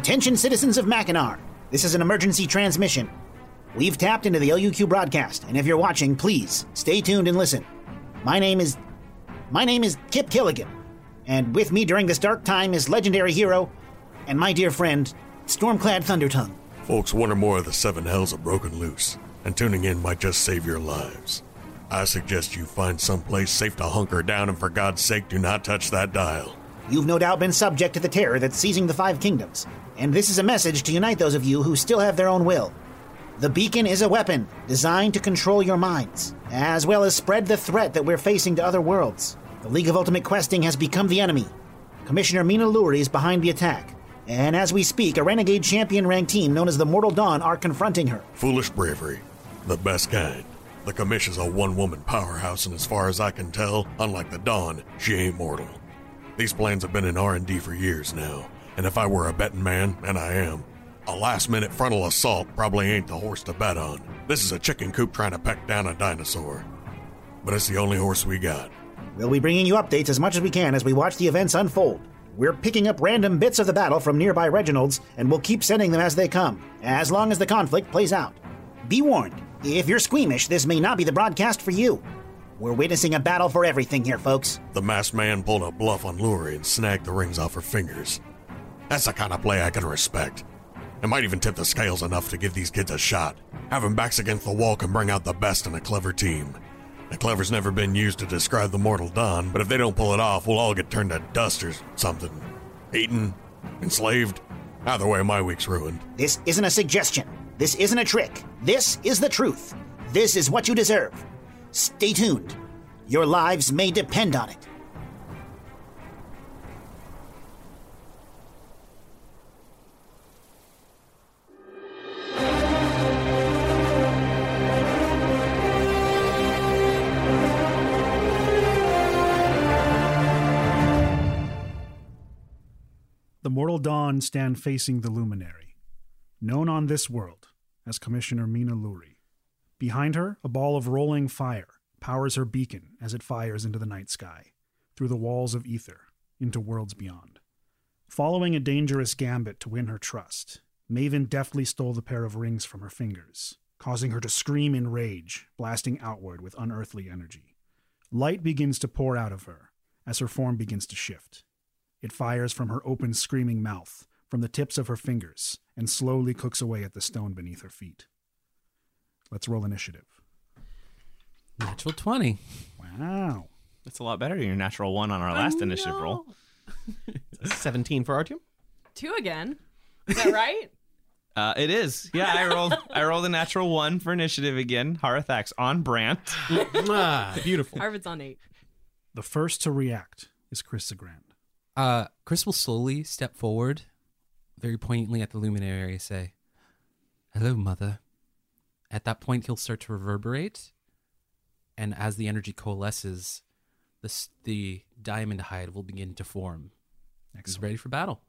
Attention, citizens of Mackinac. This is an emergency transmission. We've tapped into the LUQ broadcast, and if you're watching, please stay tuned and listen. My name is. My name is Kip Killigan, and with me during this dark time is legendary hero and my dear friend, Stormclad Thundertongue. Folks, one or more of the seven hells are broken loose, and tuning in might just save your lives. I suggest you find someplace safe to hunker down, and for God's sake, do not touch that dial. You've no doubt been subject to the terror that's seizing the Five Kingdoms, and this is a message to unite those of you who still have their own will. The beacon is a weapon designed to control your minds, as well as spread the threat that we're facing to other worlds. The League of Ultimate Questing has become the enemy. Commissioner Mina Luri is behind the attack, and as we speak, a renegade champion ranked team known as the Mortal Dawn are confronting her. Foolish bravery, the best kind. The commission's a one-woman powerhouse, and as far as I can tell, unlike the Dawn, she ain't mortal. These plans have been in R&D for years now, and if I were a betting man, and I am, a last-minute frontal assault probably ain't the horse to bet on. This is a chicken coop trying to peck down a dinosaur. But it's the only horse we got. We'll be bringing you updates as much as we can as we watch the events unfold. We're picking up random bits of the battle from nearby Reginalds, and we'll keep sending them as they come, as long as the conflict plays out. Be warned, if you're squeamish, this may not be the broadcast for you. We're witnessing a battle for everything here, folks. The masked man pulled a bluff on Luri and snagged the rings off her fingers. That's the kind of play I can respect. It might even tip the scales enough to give these kids a shot. Having backs against the wall can bring out the best in a clever team. And clever's never been used to describe the mortal dawn, but if they don't pull it off, we'll all get turned to dust or something. Eaten, enslaved. Either way, my week's ruined. This isn't a suggestion. This isn't a trick. This is the truth. This is what you deserve. Stay tuned. Your lives may depend on it. Dawn stand facing the Luminary, known on this world as Commissioner Mina Luri. Behind her, a ball of rolling fire powers her beacon as it fires into the night sky, through the walls of ether, into worlds beyond. Following a dangerous gambit to win her trust, Maven deftly stole the pair of rings from her fingers, causing her to scream in rage, blasting outward with unearthly energy. Light begins to pour out of her as her form begins to shift. It fires from her open, screaming mouth, from the tips of her fingers, and slowly cooks away at the stone beneath her feet. Let's roll initiative. Natural 20. Wow. That's a lot better than your natural one on our last initiative roll. 17 for Artyom. Two again. Is that right? Uh, it is. Yeah, I rolled. I rolled a natural one for initiative again. Harathax on Brant. ah, beautiful. Arvid's on eight. The first to react is Chris Sagrand. Uh, Chris will slowly step forward, very poignantly at the luminary, say, Hello, Mother. At that point, he'll start to reverberate, and as the energy coalesces, the, the diamond hide will begin to form. He's ready for battle.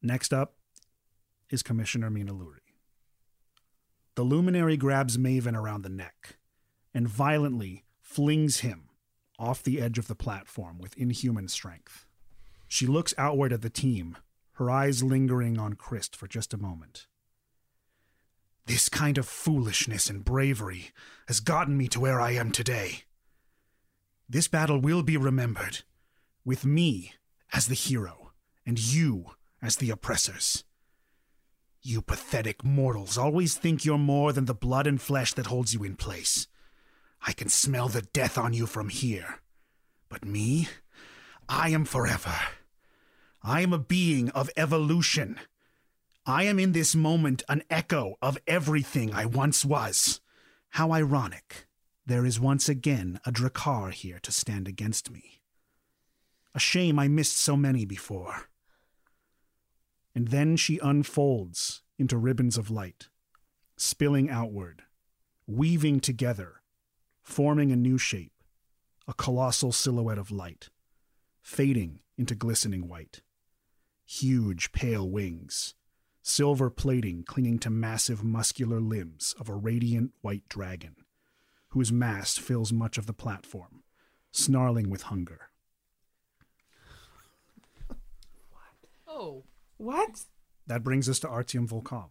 Next up is Commissioner Mina Luri. The luminary grabs Maven around the neck and violently flings him off the edge of the platform with inhuman strength. She looks outward at the team, her eyes lingering on Christ for just a moment. This kind of foolishness and bravery has gotten me to where I am today. This battle will be remembered, with me as the hero and you as the oppressors. You pathetic mortals always think you're more than the blood and flesh that holds you in place. I can smell the death on you from here. But me, I am forever. I am a being of evolution. I am in this moment an echo of everything I once was. How ironic. There is once again a Drakkar here to stand against me. A shame I missed so many before. And then she unfolds into ribbons of light, spilling outward, weaving together, forming a new shape, a colossal silhouette of light, fading into glistening white. Huge pale wings, silver plating clinging to massive muscular limbs of a radiant white dragon, whose mass fills much of the platform, snarling with hunger. What? Oh. What? That brings us to Artyom Volkov.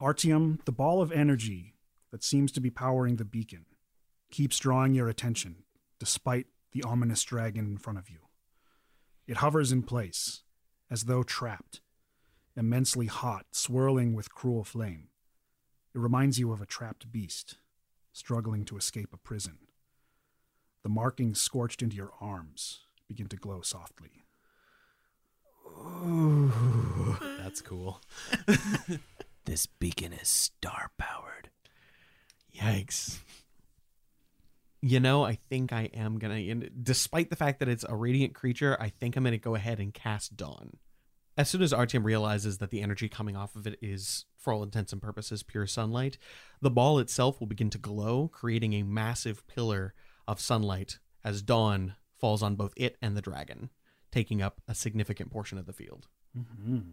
Artyom, the ball of energy that seems to be powering the beacon, keeps drawing your attention despite the ominous dragon in front of you. It hovers in place, as though trapped, immensely hot, swirling with cruel flame. It reminds you of a trapped beast, struggling to escape a prison. The markings scorched into your arms begin to glow softly. That's cool. This beacon is star powered. Yikes. You know, I think I am gonna. and Despite the fact that it's a radiant creature, I think I'm gonna go ahead and cast Dawn. As soon as Artyom realizes that the energy coming off of it is, for all intents and purposes, pure sunlight, the ball itself will begin to glow, creating a massive pillar of sunlight as dawn falls on both it and the dragon, taking up a significant portion of the field. Mm-hmm.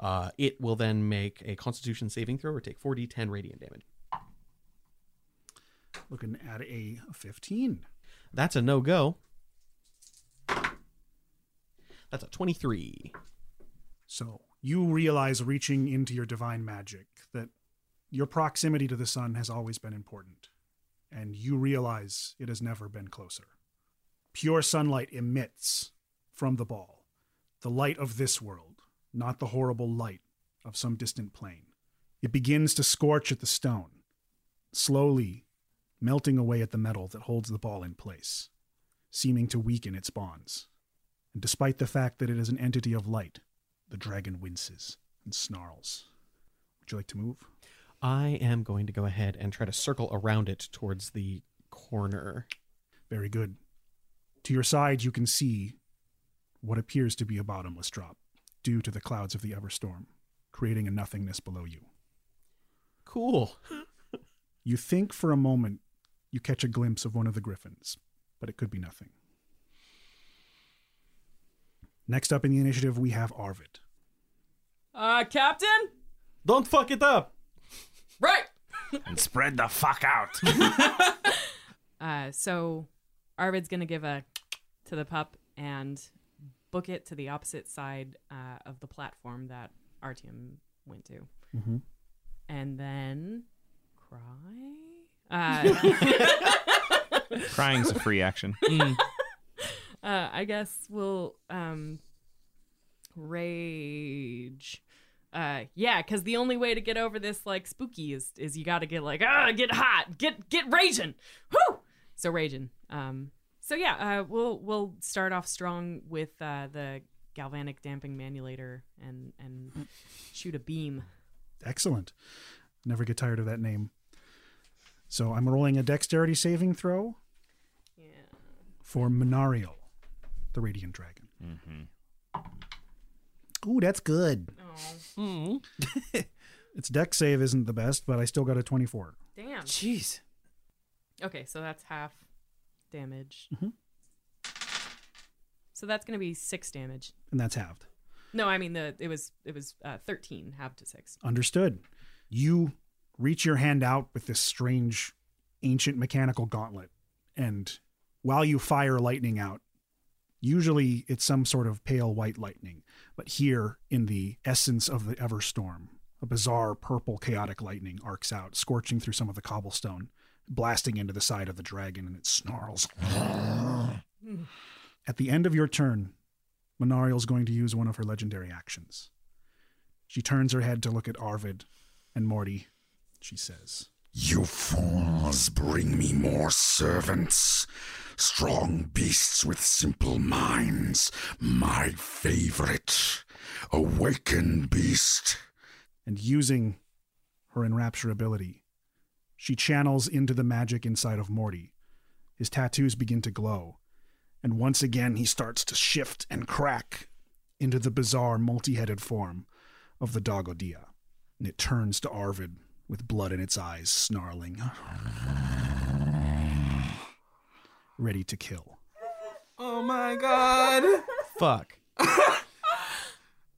Uh, it will then make a Constitution saving throw or take 4d10 radiant damage. Looking at a 15. That's a no go. That's a 23. So you realize, reaching into your divine magic, that your proximity to the sun has always been important, and you realize it has never been closer. Pure sunlight emits from the ball, the light of this world, not the horrible light of some distant plane. It begins to scorch at the stone, slowly melting away at the metal that holds the ball in place, seeming to weaken its bonds. And despite the fact that it is an entity of light, the dragon winces and snarls. Would you like to move? I am going to go ahead and try to circle around it towards the corner. Very good. To your side, you can see what appears to be a bottomless drop due to the clouds of the Everstorm, creating a nothingness below you. Cool. You think for a moment you catch a glimpse of one of the griffins, but it could be nothing. Next up in the initiative, we have Arvid. Uh, Captain? Don't fuck it up. Right. And spread the fuck out. Uh, so Arvid's gonna give a to the pup and book it to the opposite side uh, of the platform that Artyom went to, Mhm. and then cry. Uh, Crying's a free action. uh, I guess we'll um, rage. Uh, yeah, because the only way to get over this like spooky is is you got to get like ah get hot, get get raging, whoo. So raging. Um, so yeah, uh, we'll we'll start off strong with uh, the galvanic damping manulator and and shoot a beam. Excellent. Never get tired of that name. So I'm rolling a dexterity saving throw Yeah. for Minariel, the Radiant Dragon. Mm-hmm. Ooh, that's good. Oh Its dex save isn't the best, but I still got a 24. damn. Jeez. Okay, so that's half damage. Mhm. So that's gonna be six damage. And that's halved. No, I mean the it was it was uh, thirteen half to six. Understood. You reach your hand out with this strange, ancient mechanical gauntlet, and while you fire lightning out, usually it's some sort of pale white lightning, but here, in the essence of the Everstorm, a bizarre purple chaotic lightning arcs out, scorching through some of the cobblestone, blasting into the side of the dragon, and it snarls. At the end of your turn, Minariel's going to use one of her legendary actions. She turns her head to look at Arvid and Morty. She says, You fools bring me more servants. Strong beasts with simple minds. My favorite. Awaken, beast. and using her enrapture ability, she channels into the magic inside of Morty. His tattoos begin to glow, and once again he starts to shift and crack into the bizarre multi headed form of the Dogodia. And it turns to Arvid with blood in its eyes, snarling, ready to kill. Oh my god. Fuck.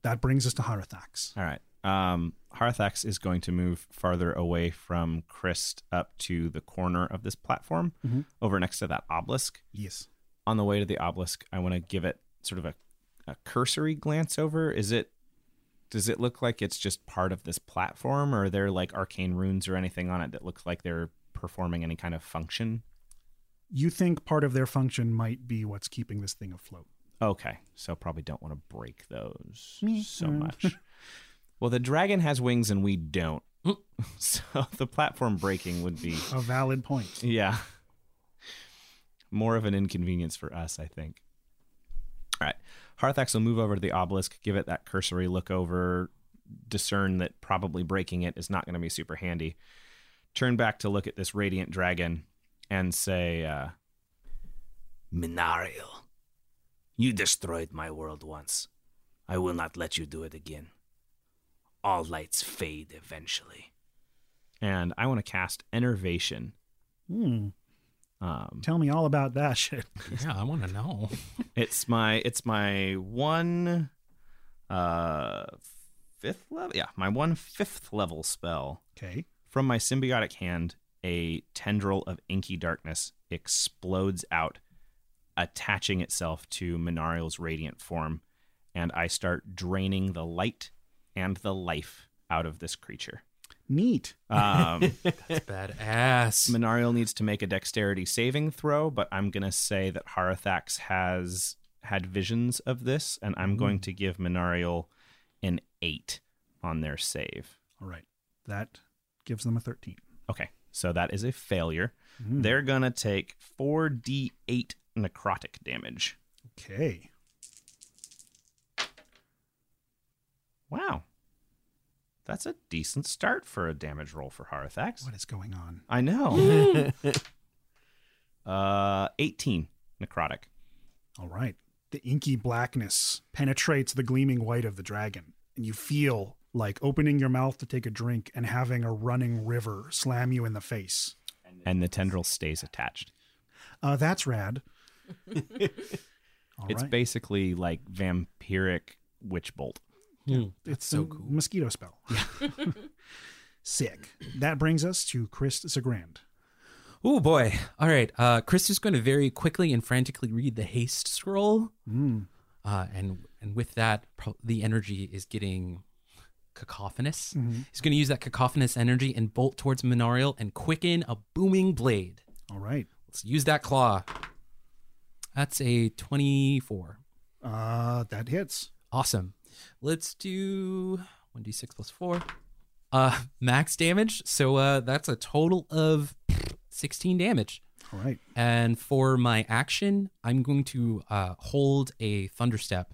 That brings us to Harathax. All right. Um, Harthax is going to move farther away from Christ up to the corner of this platform, Mhm. over next to that obelisk. Yes. On the way to the obelisk, I want to give it sort of a, a cursory glance over. Is it Does it look like it's just part of this platform, or are there like arcane runes or anything on it that looks like they're performing any kind of function? You think part of their function might be what's keeping this thing afloat. Okay, so probably don't want to break those Meh. so much. well, the dragon has wings and we don't. so the platform breaking would be, A valid point. yeah, more of an inconvenience for us, I think. All right. Harthax will move over to the obelisk, give it that cursory look over, discern that probably breaking it is not going to be super handy. Turn back to look at this radiant dragon and say, uh, Minariel, you destroyed my world once. I will not let you do it again. All lights fade eventually. and I want to cast Enervation. Hmm. Um, Tell me all about that shit. Yeah, I want to know. it's my it's my one uh fifth level yeah my one fifth level spell Okay. from my symbiotic hand a tendril of inky darkness explodes out attaching itself to Minariel's radiant form and I start draining the light and the life out of this creature Neat. um That's badass. Minariel needs to make a dexterity saving throw, but I'm going to say that Harathax has had visions of this, and I'm going to give Minariel an 8 on their save. All right. That gives them a 13. Okay, so that is a failure. Mm. They're going to take 4d8 necrotic damage. Okay. Wow. That's a decent start for a damage roll for Harathax. What is going on? I know. uh, 18 necrotic. All right. The inky blackness penetrates the gleaming white of the dragon, and you feel like opening your mouth to take a drink and having a running river slam you in the face. And the tendril stays attached. Uh, that's rad. All it's right. basically like vampiric witch bolt. It's so a cool. mosquito spell. Sick. That brings us to Chris Sagrand. Oh boy! All right, uh, Chris is going to very quickly and frantically read the haste scroll, Mm. uh, and and with that, pro- the energy is getting cacophonous. He's going to use that cacophonous energy and bolt towards Minariel and quicken a booming blade. All right. Let's use that claw. That's a twenty-four. Uh, that hits. Awesome. Let's do 1d6 plus 4. Uh max damage. So uh that's a total of 16 damage. All right. And for my action, I'm going to uh hold a thunderstep.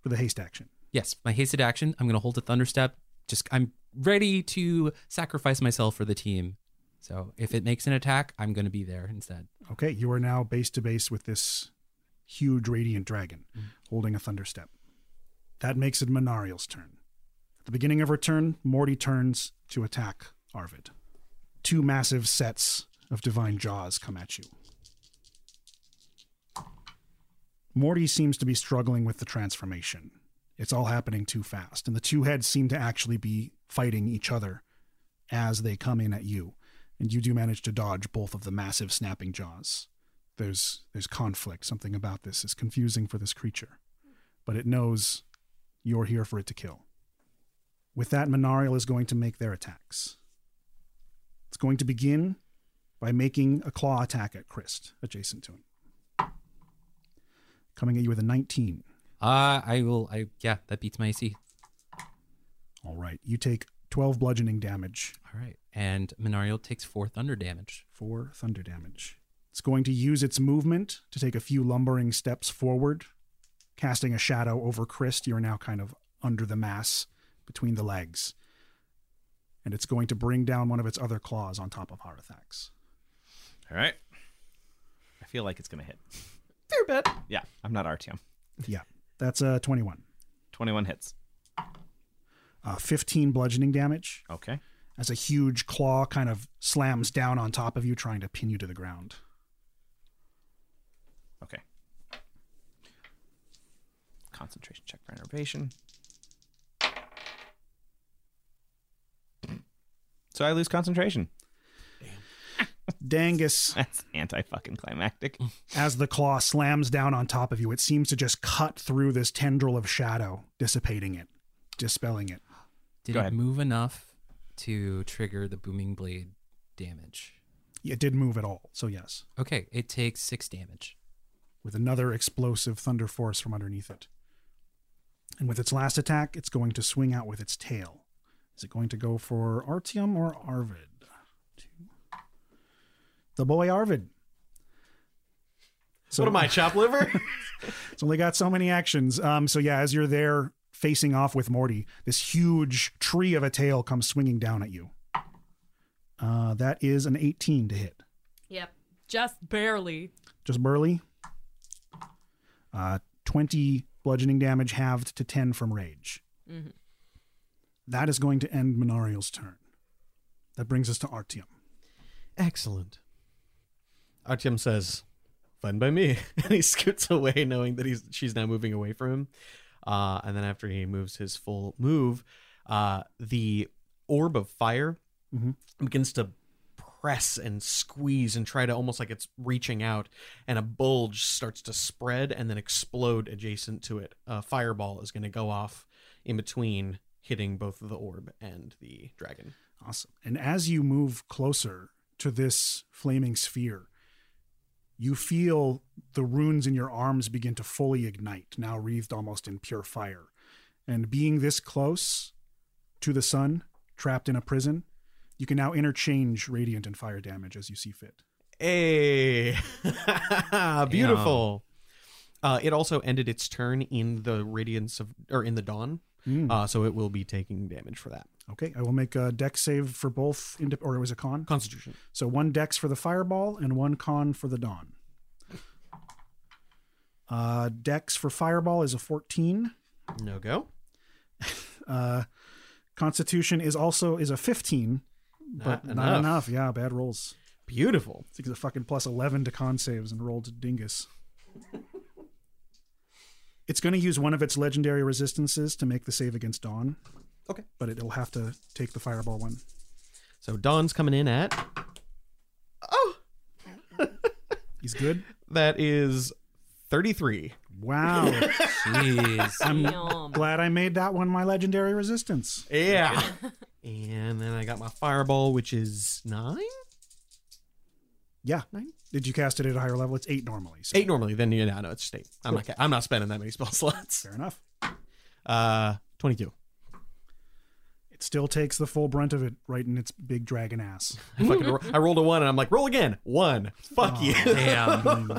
For the haste action. Yes, my hasted action, I'm going to hold a thunderstep. Just I'm ready to sacrifice myself for the team. So if it makes an attack, I'm going to be there instead. Okay. You are now base to base with this huge radiant dragon holding a thunderstep. That makes it Minariel's turn. At the beginning of her turn, Morty turns to attack Arvid. Two massive sets of divine jaws come at you. Morty seems to be struggling with the transformation. It's all happening too fast, and the two heads seem to actually be fighting each other as they come in at you, and you do manage to dodge both of the massive snapping jaws. There's there's conflict. Something about this is confusing for this creature, but it knows you're here for it to kill. With that, Minariel is going to make their attacks. It's going to begin by making a claw attack at Christ, adjacent to him. Coming at you with a 19. Uh I will I yeah, that beats my AC. All right. You take 12 bludgeoning damage, All right. And Minariel takes 4 thunder damage. 4 thunder damage. It's going to use its movement to take a few lumbering steps forward, casting a shadow over Christ. You're now kind of under the mass between the legs. And it's going to bring down one of its other claws on top of Harathax. All right. I feel like it's going to hit. Fair bet. Yeah, I'm not Artyom. Yeah, that's a 21. 21 hits. Uh, 15 bludgeoning damage Okay. as a huge claw kind of slams down on top of you, trying to pin you to the ground. Okay. Concentration check for enervation. So I lose concentration. Dangus, That's anti fucking climactic. as the claw slams down on top of you, it seems to just cut through this tendril of shadow, dissipating it. dispelling it. Did Go it ahead. move enough to trigger the booming blade damage? It did move at all, so yes. Okay, it takes six damage. With another explosive thunder force from underneath it. And with its last attack, it's going to swing out with its tail. Is it going to go for Artyom or Arvid? The boy Arvid. So what am I, chop liver? It's only got so many actions. Um, so yeah, as you're there facing off with Morty, this huge tree of a tail comes swinging down at you. Uh, that is an 18 to hit. Yep. Just barely. Just barely. Uh, 20 bludgeoning damage halved to 10 from rage. Mhm. That is going to end Minariel's turn. That brings us to Artyom. Excellent. Artyom says, "Fun by me," and he scoots away, knowing that he's she's now moving away from him. Uh, and then after he moves his full move, uh, the orb of fire Mhm. begins to press and squeeze and try to almost like it's reaching out, and a bulge starts to spread and then explode adjacent to it. A fireball is going to go off in between, hitting both the orb and the dragon. Awesome. And as you move closer to this flaming sphere, you feel the runes in your arms begin to fully ignite, now wreathed almost in pure fire. And being this close to the sun, trapped in a prison, you can now interchange radiant and fire damage as you see fit. Hey, beautiful. Uh, it also ended its turn in the radiance of, or in the dawn, Mm. uh, so it will be taking damage for that. Okay, I will make a dex save for both, indi- or it was a con? Constitution. So one dex for the fireball and one con for the dawn. Uh, dex for fireball is a 14. No go. Uh, Constitution is also is a 15, but Not not, enough. enough. Yeah, bad rolls. Beautiful. It's like a fucking plus 11 to con saves and rolled dingus. it's going to use one of its legendary resistances to make the save against Dawn. Okay. But it'll have to take the fireball one. So Dawn's coming in at. Oh, He's good. that is thirty-three. Wow. Jeez. I'm Damn. glad I made that one my legendary resistance. Yeah. And then I got my fireball, which is nine. Yeah. Nine? Did you cast it at a higher level? It's eight normally. So Eight normally. Then yeah, no, it's just eight. I'm not. I'm not spending that many spell slots. Fair enough. Uh, twenty-two. It still takes the full brunt of it right in its big dragon ass. I fucking ro- I rolled a one, and I'm like, roll again. One. Fuck you. Damn.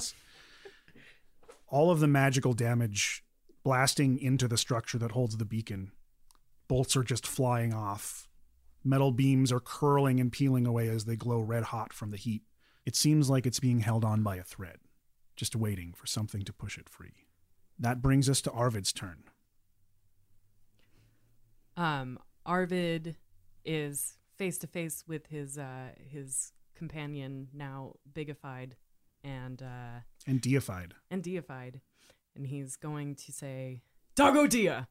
All of the magical damage blasting into the structure that holds the beacon. Bolts are just flying off. Metal beams are curling and peeling away as they glow red hot from the heat. It seems like it's being held on by a thread, just waiting for something to push it free. That brings us to Arvid's turn. Um, Arvid is face to face with his uh his companion now bigified and uh And deified. and deified, and he's going to say, "Dago Dia,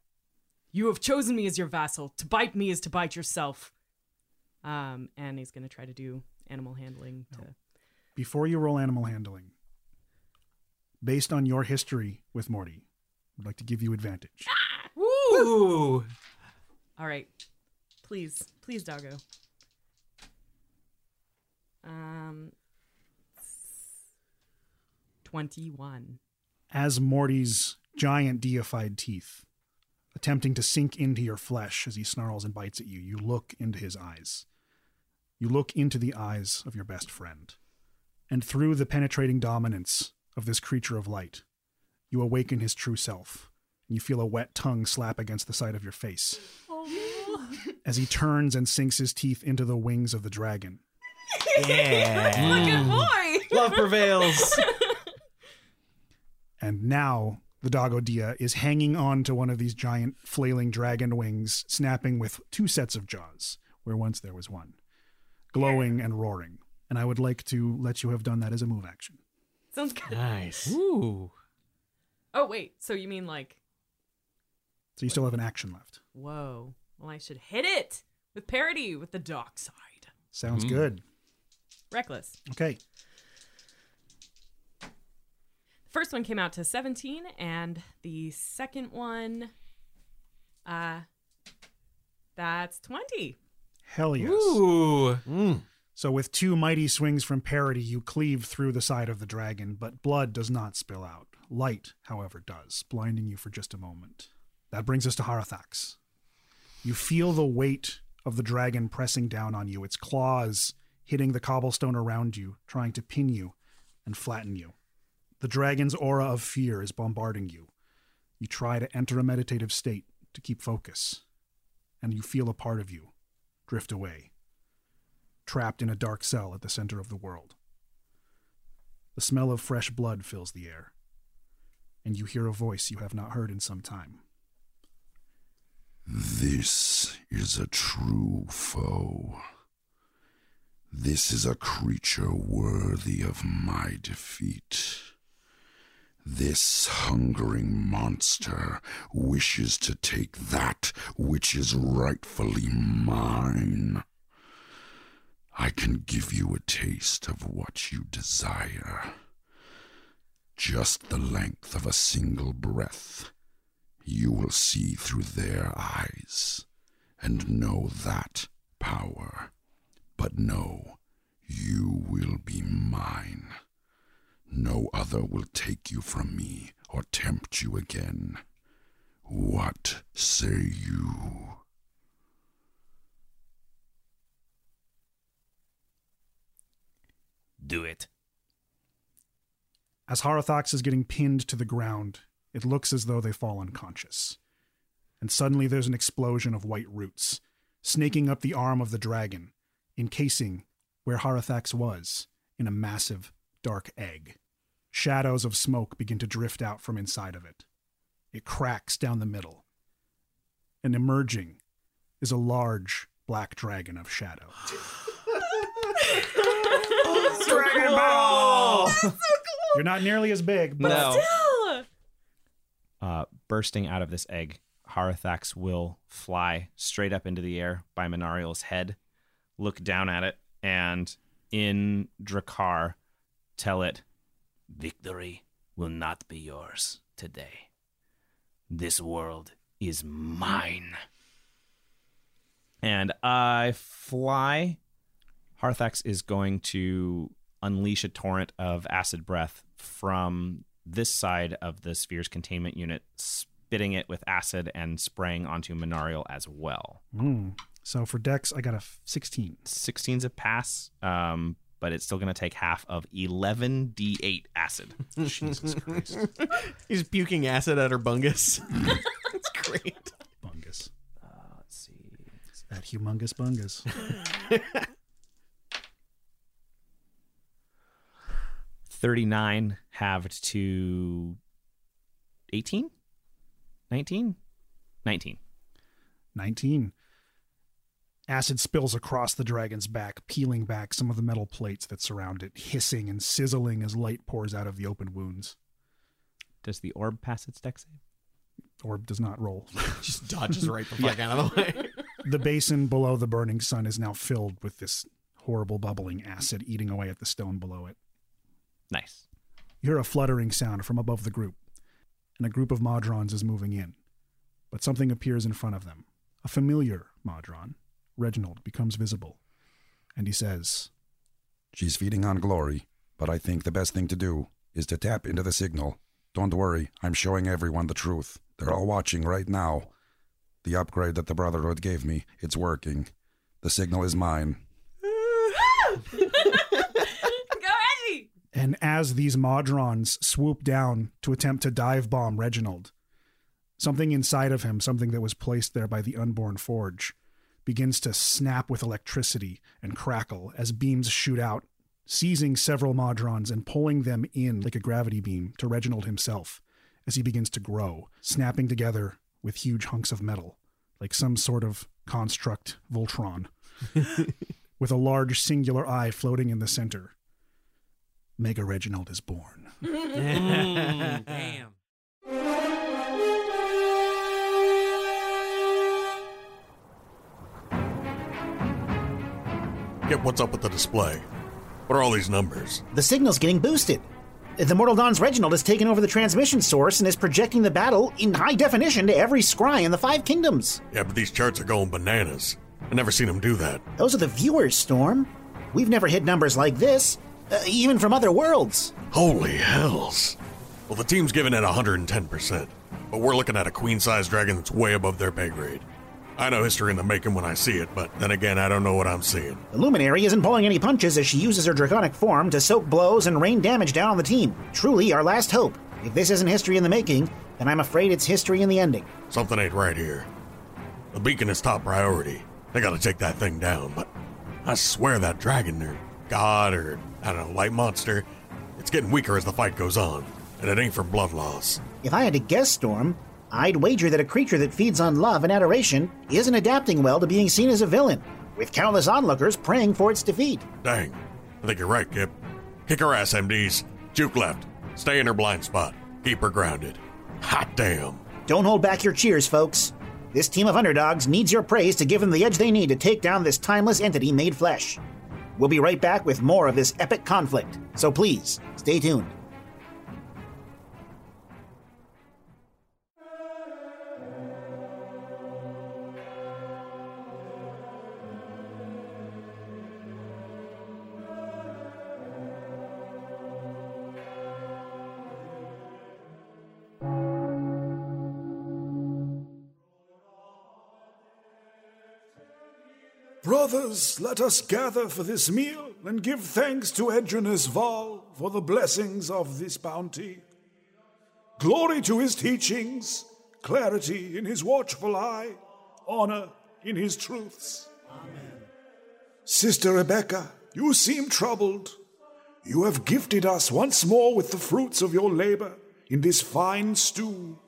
you have chosen me as your vassal. To bite me is to bite yourself." Um, and he's going to try to do animal handling to. Before you roll animal handling, based on your history with Morty, I'd like to give you advantage. Ooh. All right, please, please, Doggo. Um, twenty-one. as Morty's giant deified teeth attempting to sink into your flesh as he snarls and bites at you, you look into his eyes. You look into the eyes of your best friend. And through the penetrating dominance of this creature of light, you awaken his true self. And you feel a wet tongue slap against the side of your face oh. as he turns and sinks his teeth into the wings of the dragon. Yeah. Good boy. Love prevails. And now the Dago Dia is hanging on to one of these giant flailing dragon wings, snapping with two sets of jaws, where once there was one, glowing and roaring. And I would like to let you have done that as a move action. Sounds good. nice. Ooh. Oh wait, so you mean like? So you still have an action left. Whoa. Well, I should hit it with parody with the dark side. Sounds Mm. good. Reckless. Okay. The First one came out to 17, and the second one, uh, That's 20. Hell yes. Ooh. Mm. So, with two mighty swings from Parody, you cleave through the side of the dragon, but blood does not spill out. Light, however, does, blinding you for just a moment. That brings us to Harathax. You feel the weight of the dragon pressing down on you, its claws hitting the cobblestone around you, trying to pin you and flatten you. The dragon's aura of fear is bombarding you. You try to enter a meditative state to keep focus, and you feel a part of you drift away trapped in a dark cell at the center of the world. The smell of fresh blood fills the air, and you hear a voice you have not heard in some time. This is a true foe. This is a creature worthy of my defeat. This hungering monster wishes to take that which is rightfully mine. I can give you a taste of what you desire. Just the length of a single breath. You will see through their eyes and know that power. But know, you will be mine. No other will take you from me or tempt you again. What say you? Do it. As Harathax is getting pinned to the ground, it looks as though they fall unconscious. And suddenly there's an explosion of white roots, snaking up the arm of the dragon, encasing where Harathax was in a massive, dark egg. Shadows of smoke begin to drift out from inside of it. It cracks down the middle. And emerging is a large black dragon of shadow. Dragon Ball! You're not nearly as big, but No. Still! Uh, bursting out of this egg, Harathax will fly straight up into the air by Minariel's head, look down at it, and in Drakkar, tell it, Victory will not be yours today. This world is mine. and I fly. Harthax is going to unleash a torrent of acid breath from this side of the sphere's containment unit, spitting it with acid and spraying onto Minariel as well. Mm. So for Dex, I got a 16. 16's a pass, um, but it's still going to take half of 11d8 acid. Jesus Christ. He's puking acid at her bungus. That's great. Bungus. Uh, let's see. That humongous bungus. 39 halved to 18? 19? 19. 19. Acid spills across the dragon's back, peeling back some of the metal plates that surround it, hissing and sizzling as light pours out of the open wounds. Does the orb pass its deck save? Orb does not roll. Just dodges right the fuck out of the way. the basin below the burning sun is now filled with this horrible bubbling acid eating away at the stone below it. Nice. You hear a fluttering sound from above the group, and a group of Modrons is moving in. But something appears in front of them. A familiar Modron, Reginald, becomes visible, and he says, She's feeding on glory, but I think the best thing to do is to tap into the signal. Don't worry, I'm showing everyone the truth. They're all watching right now. The upgrade that the Brotherhood gave me, it's working. The signal is mine. Go Reggie! And as these Modrons swoop down to attempt to dive bomb Reginald, something inside of him, something that was placed there by the unborn forge, begins to snap with electricity and crackle as beams shoot out, seizing several Modrons and pulling them in like a gravity beam to Reginald himself as he begins to grow, snapping together with huge hunks of metal, like some sort of construct Voltron, with a large singular eye floating in the center. Mega Reginald is born. Damn. Get what's up with the display. What are all these numbers? The signal's getting boosted. The Mortal Dawn's Reginald has taken over the transmission source and is projecting the battle in high definition to every scry in the Five Kingdoms. Yeah, but these charts are going bananas. I've never seen them do that. Those are the viewers, Storm. We've never hit numbers like this, uh, even from other worlds. Holy hells. Well, the team's giving it 110%, but we're looking at a queen sized dragon that's way above their pay grade. I know history in the making when I see it, but then again, I don't know what I'm seeing. The Luminary isn't pulling any punches as she uses her draconic form to soak blows and rain damage down on the team. Truly our last hope. If this isn't history in the making, then I'm afraid it's history in the ending. Something ain't right here. The beacon is top priority. They gotta take that thing down, but I swear that dragon or god or, I don't know, light monster, it's getting weaker as the fight goes on, and it ain't for blood loss. If I had to guess, Storm, I'd wager that a creature that feeds on love and adoration isn't adapting well to being seen as a villain, with countless onlookers praying for its defeat. Dang. I think you're right, Kip. Kick her ass, MDs. Juke left. Stay in her blind spot. Keep her grounded. Hot damn. Don't hold back your cheers, folks. This team of underdogs needs your praise to give them the edge they need to take down this timeless entity made flesh. We'll be right back with more of this epic conflict, so please, stay tuned. Brothers, let us gather for this meal and give thanks to Edrinus Val for the blessings of this bounty. Glory to his teachings, clarity in his watchful eye, honor in his truths. Amen. Sister Rebecca, you seem troubled. You have gifted us once more with the fruits of your labor in this fine stew.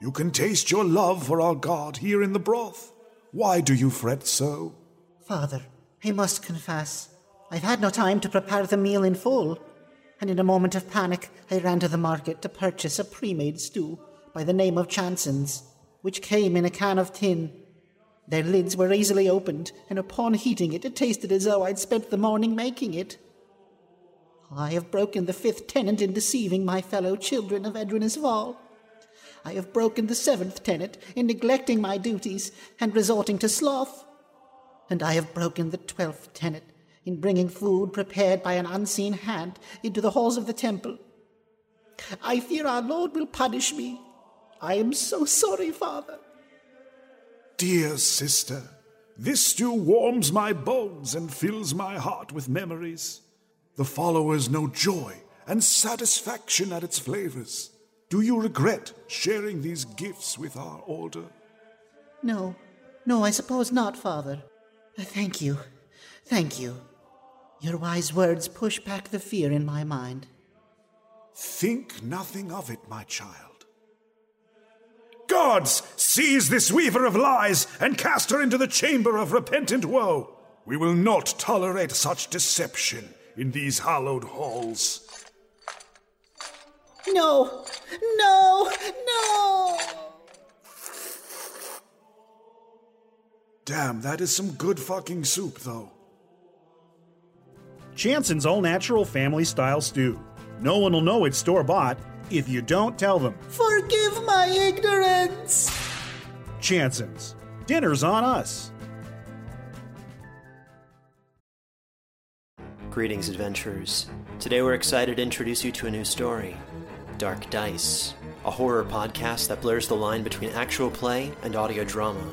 You can taste your love for our God here in the broth. Why do you fret so? Father, I must confess, I've had no time to prepare the meal in full, and in a moment of panic I ran to the market to purchase a pre-made stew by the name of Chanson's, which came in a can of tin. Their lids were easily opened, and upon heating it, it tasted as though I'd spent the morning making it. I have broken the fifth tenet in deceiving my fellow children of Edrinus Val. I have broken the seventh tenet in neglecting my duties and resorting to sloth and I have broken the twelfth tenet in bringing food prepared by an unseen hand into the halls of the temple. I fear our Lord will punish me. I am so sorry, Father. Dear sister, this stew warms my bones and fills my heart with memories. The followers know joy and satisfaction at its flavors. Do you regret sharing these gifts with our order? No, no, I suppose not, Father. Thank you. Thank you. Your wise words push back the fear in my mind. Think nothing of it, my child. Gods, seize this weaver of lies and cast her into the chamber of repentant woe. We will not tolerate such deception in these hallowed halls. No! No! No! Damn, that is some good fucking soup, though. Chanson's all natural family style stew. No one will know it's store bought if you don't tell them. Forgive my ignorance! Chanson's. Dinner's on us. Greetings, adventurers. Today we're excited to introduce you to a new story Dark Dice, a horror podcast that blurs the line between actual play and audio drama,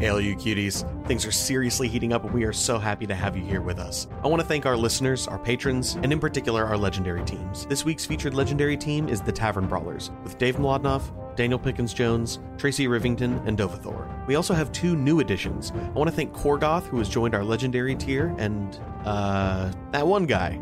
Hey, LU cuties. Things are seriously heating up, and we are so happy to have you here with us. I want to thank our listeners, our patrons, and in particular our legendary teams. This week's featured legendary team is the Tavern Brawlers, with Dave Mlodnoff, Daniel Pickens Jones, Tracy Rivington, and Dovathor. We also have two new additions. I want to thank Korgoth, who has joined our legendary tier, and, uh, that one guy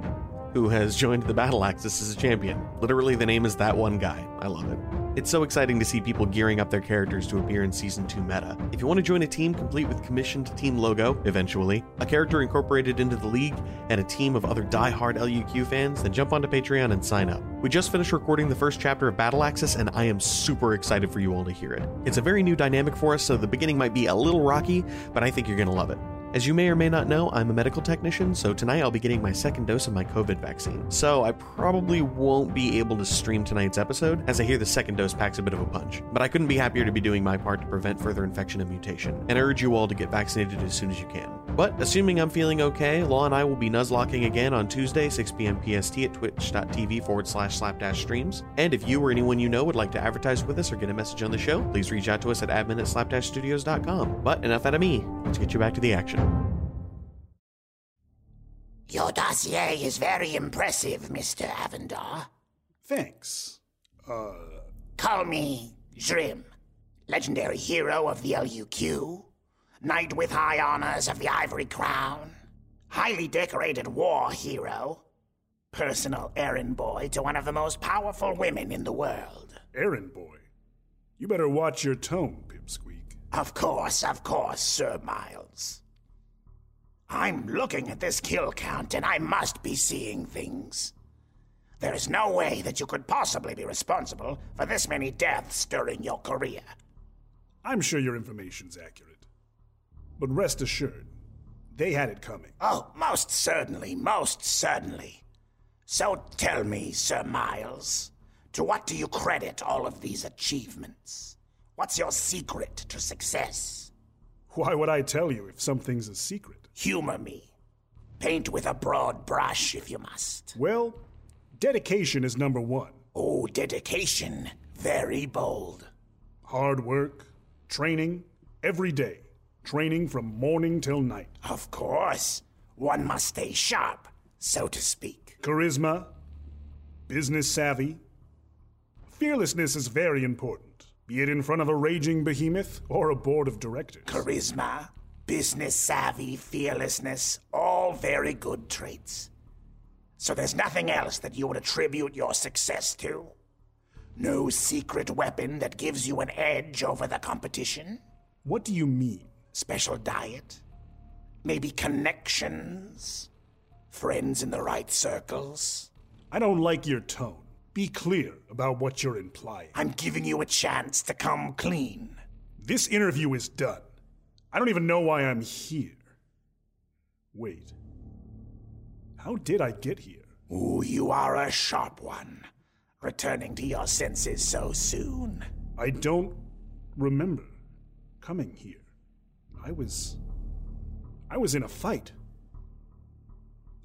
who has joined the Battle Axis as a champion. Literally, the name is that one guy. I love it. It's so exciting to see people gearing up their characters to appear in Season 2 meta. If you want to join a team complete with commissioned team logo, eventually, a character incorporated into the league, and a team of other die-hard LUQ fans, then jump onto Patreon and sign up. We just finished recording the first chapter of Battle Axis, and I am super excited for you all to hear it. It's a very new dynamic for us, so the beginning might be a little rocky, but I think you're going to love it. As you may or may not know, I'm a medical technician, so tonight I'll be getting my second dose of my COVID vaccine. So I probably won't be able to stream tonight's episode, as I hear the second dose packs a bit of a punch. But I couldn't be happier to be doing my part to prevent further infection and mutation, and I urge you all to get vaccinated as soon as you can. But assuming I'm feeling okay, Law and I will be nuzlocking again on Tuesday, 6 p.m. PST at twitch.tv forward slash slapdash streams. And if you or anyone you know would like to advertise with us or get a message on the show, please reach out to us at admin at slapdashstudios.com. But enough out of me. Let's get you back to the action. Your dossier is very impressive, Mr. Avendar. Thanks. Uh, Call me Zrim, legendary hero of the LUQ, knight with high honors of the Ivory Crown, highly decorated war hero, personal errand boy to one of the most powerful women in the world. errand boy. You better watch your tone, Pipsqueak. Of course, of course, Sir Miles. I'm looking at this kill count and I must be seeing things. There is no way that you could possibly be responsible for this many deaths during your career. I'm sure your information's accurate. But rest assured, they had it coming. Oh, most certainly, most certainly. So tell me, Sir Miles, to what do you credit all of these achievements? What's your secret to success? Why would I tell you if something's a secret? Humor me. Paint with a broad brush if you must. Well, dedication is number one. Oh, dedication. Very bold. Hard work, training, every day. Training from morning till night. Of course. One must stay sharp, so to speak. Charisma, business savvy. Fearlessness is very important, be it in front of a raging behemoth or a board of directors. Charisma, business savvy, fearlessness, all very good traits. So there's nothing else that you would attribute your success to? No secret weapon that gives you an edge over the competition? What do you mean? Special diet? Maybe connections? Friends in the right circles? I don't like your tone. Be clear about what you're implying. I'm giving you a chance to come clean. This interview is done. I don't even know why I'm here. Wait. How did I get here? Ooh, you are a sharp one. Returning to your senses so soon. I don't remember coming here. I was. I was in a fight.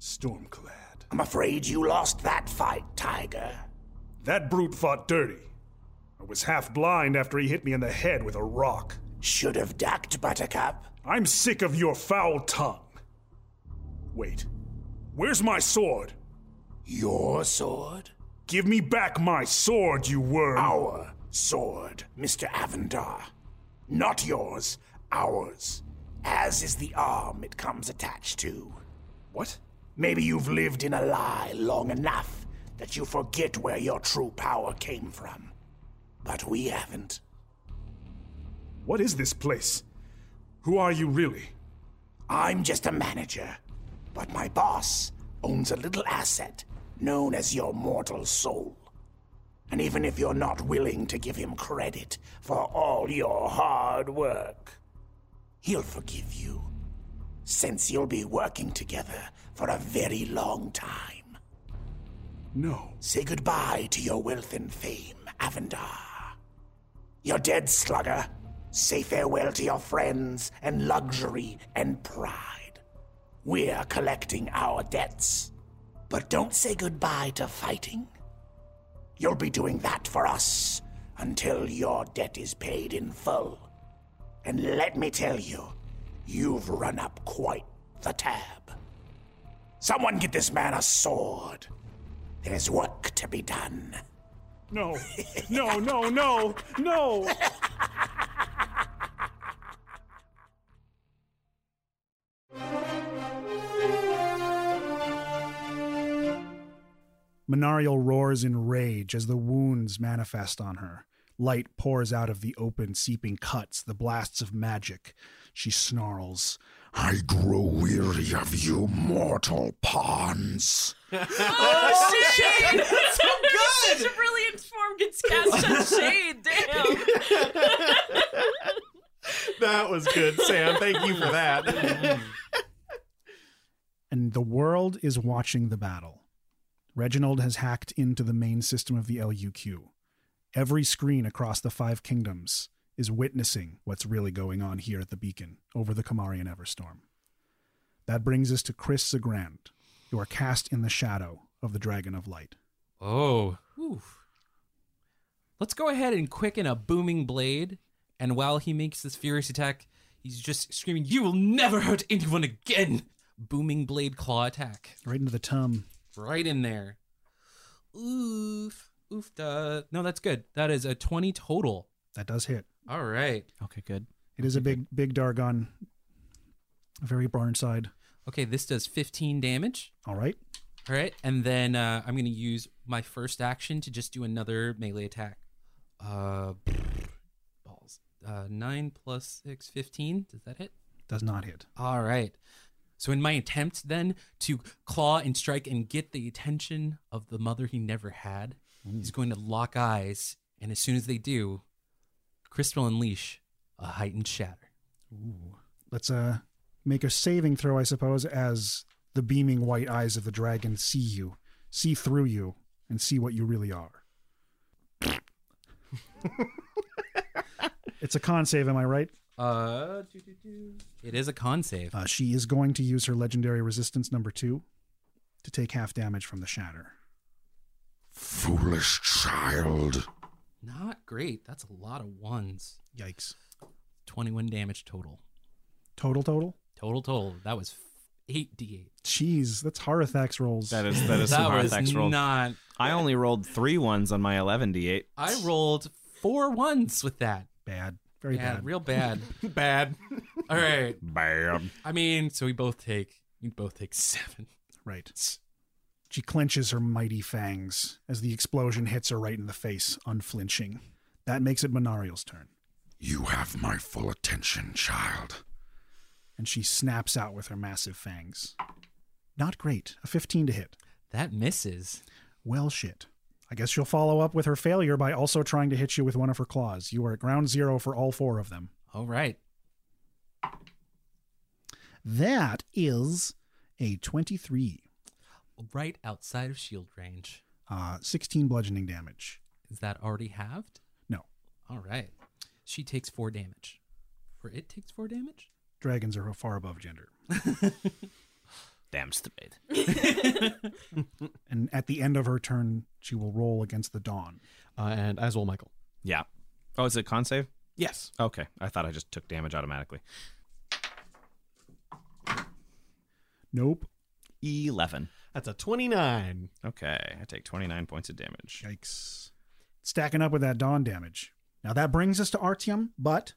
Stormclad. I'm afraid you lost that fight, Tiger. That brute fought dirty. I was half blind after he hit me in the head with a rock. Should have ducked, Buttercup. I'm sick of your foul tongue. Wait. Where's my sword? Your sword? Give me back my sword, you worm! Our sword, Mr. Avendar. Not yours, ours. As is the arm it comes attached to. What? Maybe you've lived in a lie long enough that you forget where your true power came from. But we haven't. What is this place? Who are you really? I'm just a manager, but my boss owns a little asset known as your mortal soul. And even if you're not willing to give him credit for all your hard work, he'll forgive you, since you'll be working together for a very long time. No. Say goodbye to your wealth and fame, Avendar. You're dead, slugger. Say farewell to your friends and luxury and pride. We're collecting our debts. But don't say goodbye to fighting. You'll be doing that for us until your debt is paid in full. And let me tell you, you've run up quite the tab. Someone get this man a sword. There's work to be done. No, no, no, no, no. Minariel roars in rage as the wounds manifest on her. Light pours out of the open, seeping cuts, the blasts of magic. She snarls. I grow weary of you mortal pawns. Oh, shade! That's so good! Such a brilliant form gets cast on shade. Damn. That was good, Sam. Thank you for that. and the world is watching the battle. Reginald has hacked into the main system of the LUQ. Every screen across the five kingdoms is witnessing what's really going on here at the beacon over the Kamarian Everstorm. That brings us to Chris Zagrand. You are cast in the shadow of the Dragon of Light. Oh. Whew. Let's go ahead and quicken a booming blade. And while he makes this furious attack, he's just screaming, You will never hurt anyone again! Booming blade claw attack. Right into the tum. Right in there. Oof. Oof. Duh. No, that's good. That is a 20 total. That does hit. All right. Okay, good. It is a big, big Dargon. Very barnside. Okay, this does 15 damage. All right. All right. And then uh, I'm going to use my first action to just do another melee attack. Uh, balls. Uh, 9 plus 6, 15. Does that hit? Does not hit. All right. So, in my attempt then to claw and strike and get the attention of the mother he never had, he's going to lock eyes. And as soon as they do, Chris will unleash a heightened shatter. Ooh. Let's uh make a saving throw, I suppose, as the beaming white eyes of the dragon see you, see through you, and see what you really are. it's a con save, am I right? Uh, it is a con save. Uh, she is going to use her legendary resistance number two to take half damage from the shatter. Foolish child. Not great. That's a lot of ones. Yikes. 21 damage total. Total, total? Total, total. That was 8d8. Jeez, that's Harathax rolls. That is that is That some was Harathax roll. not- I only rolled three ones on my 11d8. I rolled four ones with that. Bad. Very yeah, bad. real bad. bad. All right. Bad. I mean, so we both take we both take seven. Right. She clenches her mighty fangs as the explosion hits her right in the face, unflinching. That makes it Minariel's turn. You have my full attention, child. And she snaps out with her massive fangs. Not great. A 15 to hit. That misses. Well, shit. I guess she'll follow up with her failure by also trying to hit you with one of her claws. You are at ground zero for all four of them. All right. That is a 23. Right outside of shield range. Uh, 16 bludgeoning damage. Is that already halved? No. All right. She takes four damage. For it takes four damage? Dragons are far above gender. Damn straight. and at the end of her turn, she will roll against the dawn. Uh, and as will Michael. Yeah. Oh, is it con save? Yes. Okay. I thought I just took damage automatically. Nope. 11. That's a 29. Okay. I take 29 points of damage. Yikes. Stacking up with that dawn damage. Now that brings us to Artyom, but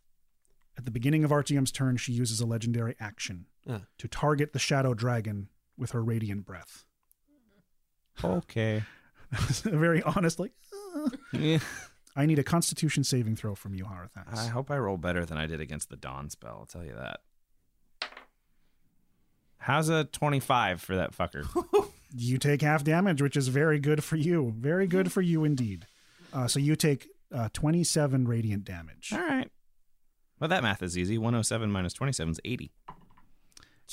at the beginning of Artyom's turn, she uses a legendary action Uh. to target the shadow dragon with her radiant breath. Okay. Very honestly. Yeah. I need a constitution saving throw from you, Harathax. I hope I roll better than I did against the Dawn spell. I'll tell you that. How's a 25 for that fucker? You take half damage, which is very good for you. Very good for you indeed. Uh, so you take uh, 27 radiant damage. All right. Well, that math is easy. 107 minus 27 is 80.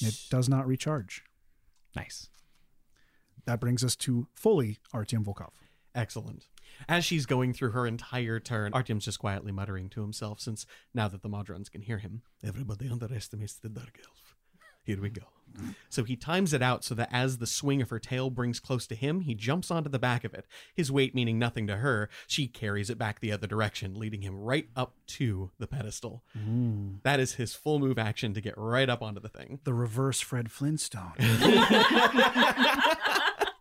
It does not recharge. Nice. That brings us to fully Artyom Volkov. Excellent. As she's going through her entire turn, Artyom's just quietly muttering to himself since now that the Modrons can hear him. Everybody underestimates the Dark Elf. Here we go. So he times it out so that as the swing of her tail brings close to him, he jumps onto the back of it. His weight meaning nothing to her, she carries it back the other direction, leading him right up to the pedestal. Mm. That is his full move action to get right up onto the thing. The reverse Fred Flintstone.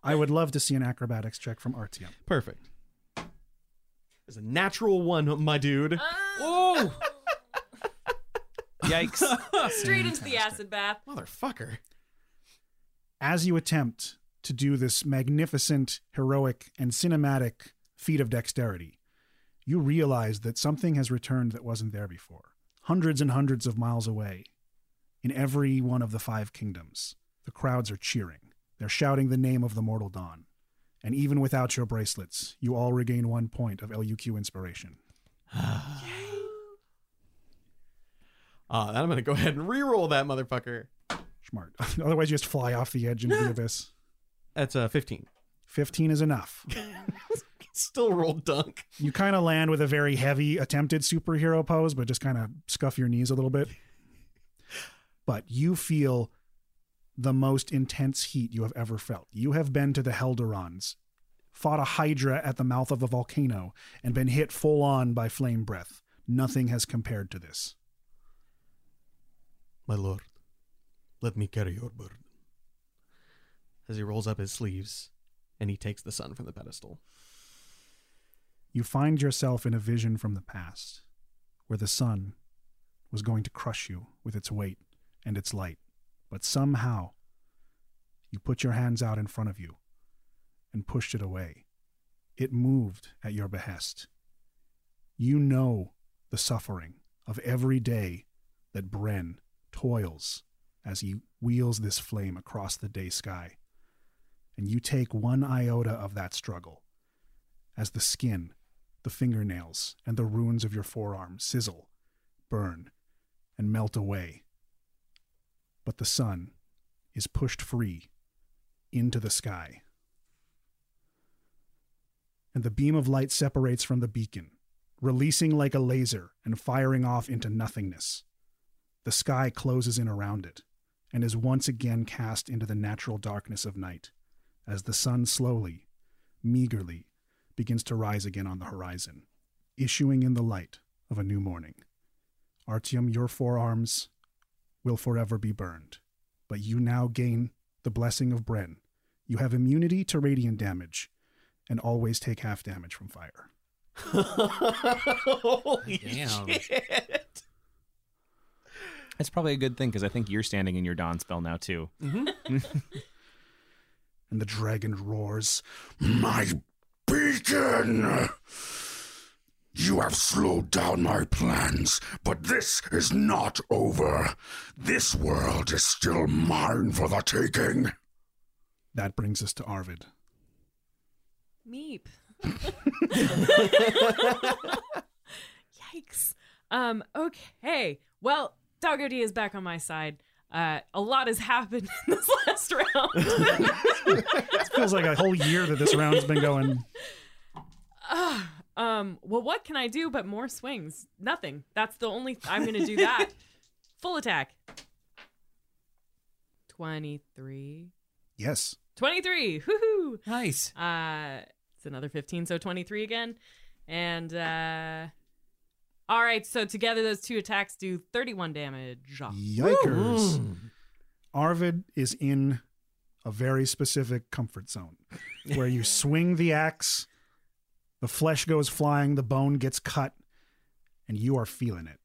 I would love to see an acrobatics check from Artyom. Perfect. There's a natural one, my dude. Oh! Yikes. Straight into the acid bath. Motherfucker. As you attempt to do this magnificent, heroic, and cinematic feat of dexterity, you realize that something has returned that wasn't there before. Hundreds and hundreds of miles away, in every one of the five kingdoms, the crowds are cheering. They're shouting the name of the mortal dawn. And even without your bracelets, you all regain one point of LUQ inspiration. Uh, then I'm going to go ahead and re-roll that motherfucker. Smart. Otherwise, you just fly off the edge into the abyss. That's a 15. 15 is enough. Still roll dunk. You kind of land with a very heavy attempted superhero pose, but just kind of scuff your knees a little bit. But you feel the most intense heat you have ever felt. You have been to the Helderons, fought a Hydra at the mouth of a volcano, and been hit full on by flame breath. Nothing has compared to this. My lord, let me carry your burden. As he rolls up his sleeves and he takes the sun from the pedestal. You find yourself in a vision from the past, where the sun was going to crush you with its weight and its light, but somehow you put your hands out in front of you and pushed it away. It moved at your behest. You know the suffering of every day that Bren toils as he wheels this flame across the day sky. And you take one iota of that struggle as the skin, the fingernails, and the runes of your forearm sizzle, burn, and melt away. But the sun is pushed free into the sky. And the beam of light separates from the beacon, releasing like a laser and firing off into nothingness. The sky closes in around it and is once again cast into the natural darkness of night as the sun slowly, meagerly, begins to rise again on the horizon, issuing in the light of a new morning. Artyom, your forearms will forever be burned, but you now gain the blessing of Bren. You have immunity to radiant damage and always take half damage from fire. Holy Damn. shit. That's probably a good thing because I think you're standing in your dawn spell now too. and the dragon roars, My beacon! You have slowed down my plans, but this is not over. This world is still mine for the taking. That brings us to Arvid. Meep. Yikes. Um, okay. Well, Doggo D is back on my side. Uh, a lot has happened in this last round. It feels like a whole year that this round's been going. Ah, um, well, what can I do but more swings? Nothing. That's the only. I'm gonna do that. Full attack. Twenty-three. Yes. 23. Woohoo. Nice. Uh it's another 15, so 23 again. And uh all right, so together those two attacks do 31 damage. Yikers. Arvid is in a very specific comfort zone where you swing the axe, the flesh goes flying, the bone gets cut, and you are feeling it.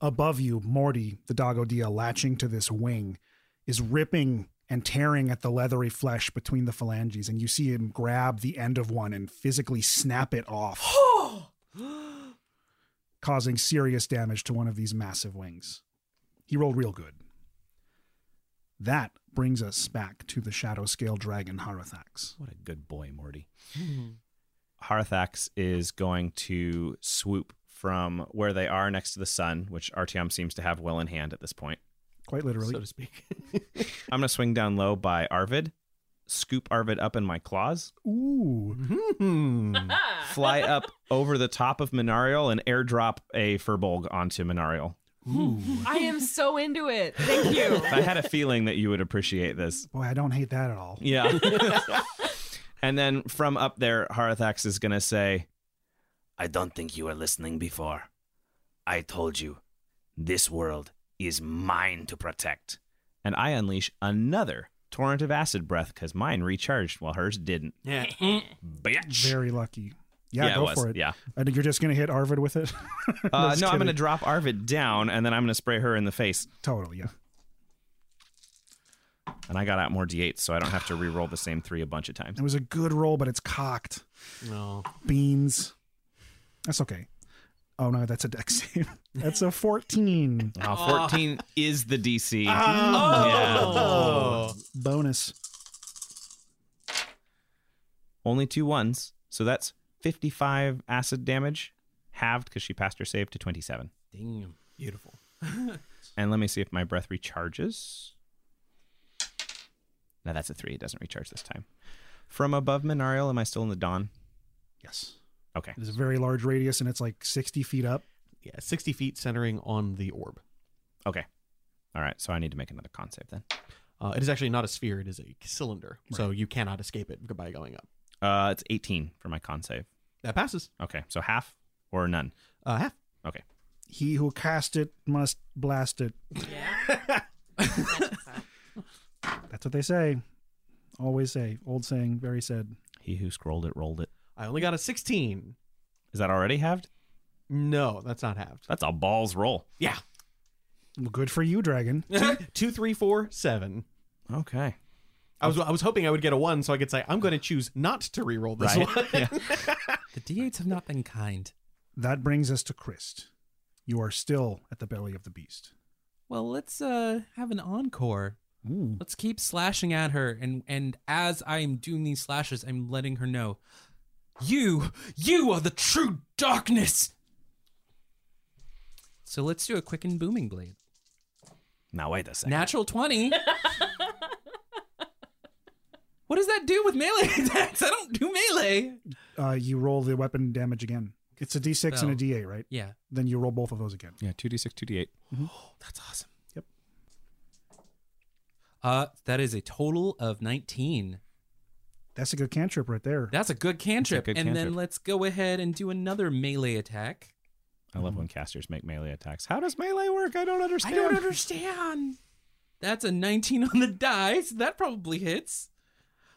Above you, Morty, the Dogodia, latching to this wing, is ripping and tearing at the leathery flesh between the phalanges, and you see him grab the end of one and physically snap it off, causing serious damage to one of these massive wings. He rolled real good. That brings us back to the shadow scale dragon Harathax. What a good boy, Morty. Harathax is going to swoop from where they are next to the sun, which Artyom seems to have well in hand at this point. Quite literally. So to speak. I'm going to swing down low by Arvid, scoop Arvid up in my claws, Ooh. Mm-hmm. fly up over the top of Minariel, and airdrop a Furbolg onto Minariel. I am so into it. Thank you. I had a feeling that you would appreciate this. Boy, I don't hate that at all. Yeah. and then from up there, Harathax is going to say, I don't think you were listening before. I told you, this world is mine to protect. and I unleash another torrent of acid breath because mine recharged while hers didn't. Yeah. Bitch. Very lucky. Yeah, Yeah, go was. for it. Yeah. I think you're just gonna hit Arvid with it. Uh, no, I'm going to drop Arvid down and then I'm going to spray her in the face. Totally, yeah. And I got out more d8s, so I don't have to re-roll the same three a bunch of times. It was a good roll, but it's cocked. No. Beans. That's okay. Oh no, that's a deck save. That's a 14. Oh, 14 is the DC. Oh. Bonus. Only two ones, so that's 55 acid damage, halved because she passed her save to 27. Damn. Beautiful. And let me see if my breath recharges. No, that's a three. It doesn't recharge this time. From above Minariel, am I still in the dawn? Yes. Okay. It's a very large radius and it's like 60 feet up. Yeah, 60 feet centering on the orb. Okay. All right. So I need to make another con save then. Uh, it is actually not a sphere, it is a cylinder. So you cannot escape it by going up. Uh, it's 18 for my con save. That passes. Okay. So half or none? Uh, half. Okay. He who cast it must blast it. Yeah. That's what they say. Always say. Old saying, very said. He who scrolled it rolled it. I only got a 16. Is that already halved? No, that's not halved. That's a balls roll. Yeah. Well, good for you, Dragon. two, two, three, four, seven. Okay. I was I was hoping I would get a one, so I could say I'm going to choose not to re-roll this Right. one. Yeah. The D8s have not been kind. That brings us to Chris. You are still at the belly of the beast. Well, let's uh have an encore. Let's keep slashing at her, and and as I'm doing these slashes, I'm letting her know, you, you are the true darkness. So let's do a quick and booming blade. Now wait a second. Natural twenty. what does that do with melee attacks? I don't do melee. Uh, you roll the weapon damage again. It's a d6 and a Spell. d8, right? Yeah. Then you roll both of those again. Yeah, 2d6, 2d8. That's awesome. Yep. Uh, that is a total of nineteen. That's a good cantrip right there. That's a good cantrip. good and then let's go ahead and do another melee attack. I love when casters make melee attacks. How does melee work? I don't understand. I don't understand. That's a 19 on the die, so that probably hits.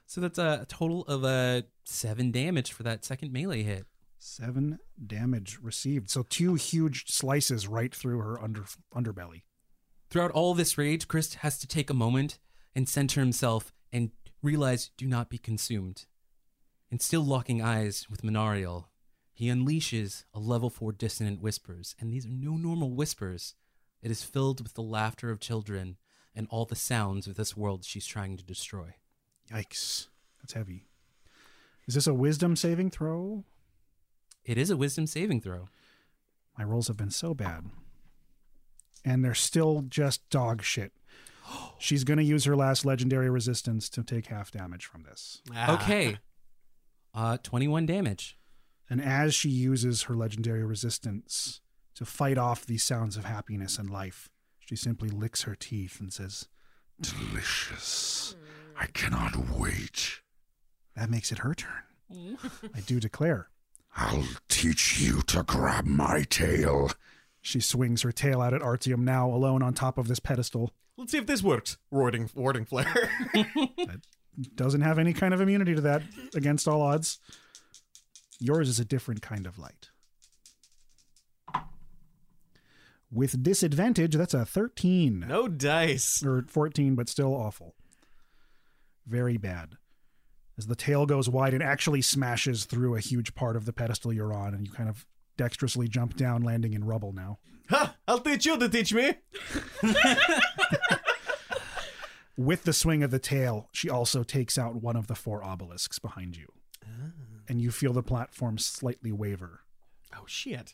So that's a total of uh, seven damage for that second melee hit. Seven damage received. So two huge slices right through her under underbelly. Throughout all this rage, Chris has to take a moment and center himself and realize do not be consumed. And still locking eyes with Minariel, he unleashes a level 4 dissonant whispers, and these are no normal whispers. It is filled with the laughter of children and all the sounds of this world she's trying to destroy. Yikes. That's heavy. Is this a wisdom saving throw? It is a wisdom saving throw. My rolls have been so bad. And they're still just dog shit. She's going to use her last legendary resistance to take half damage from this. Okay. Uh 21 damage. And as she uses her legendary resistance to fight off these sounds of happiness and life, she simply licks her teeth and says, Delicious. I cannot wait. That makes it her turn. I do declare. I'll teach you to grab my tail. She swings her tail out at Artyom now alone on top of this pedestal. Let's see if this works. Warding, warding flare. Doesn't have any kind of immunity to that against all odds. Yours is a different kind of light. With disadvantage, that's a 13. no dice. Or 14, but still awful. Very bad. As the tail goes wide, it actually smashes through a huge part of the pedestal you're on, and you kind of dexterously jump down, landing in rubble now. Ha! I'll teach you to teach me. With the swing of the tail, she also takes out one of the four obelisks behind you. Ah. And you feel the platform slightly waver. Oh shit.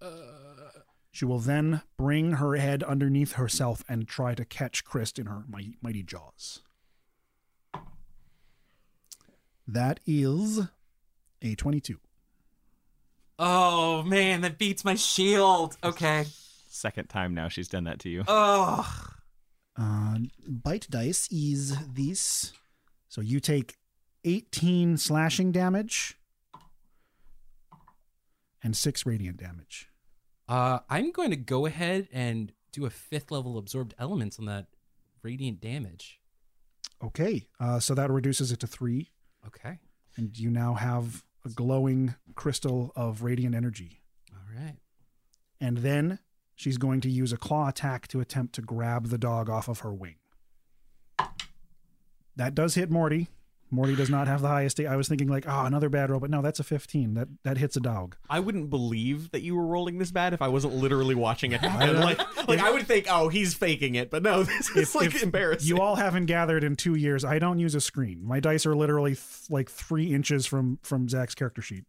Uh. She will then bring her head underneath herself and try to catch Chris in her mighty, mighty jaws. That is a 22. Oh man, that beats my shield. Okay. Second time now she's done that to you. Oh. Uh, bite dice is this. So you take 18 slashing damage and 6 radiant damage. Uh, I'm going to go ahead and do a fifth level absorbed elements on that radiant damage. Okay, uh, so that reduces it to 3. Okay. And you now have a glowing crystal of radiant energy. All right. And then she's going to use a claw attack to attempt to grab the dog off of her wing. That does hit Morty. Morty does not have the highest. I was thinking like, oh, another bad roll, but no, that's a 15. That that hits a dog. I wouldn't believe that you were rolling this bad if I wasn't literally watching it happen. like, like I would think, oh, he's faking it, but no, this is like embarrassing. You all haven't gathered in two years. I don't use a screen. My dice are literally th- like three inches from from Zach's character sheet.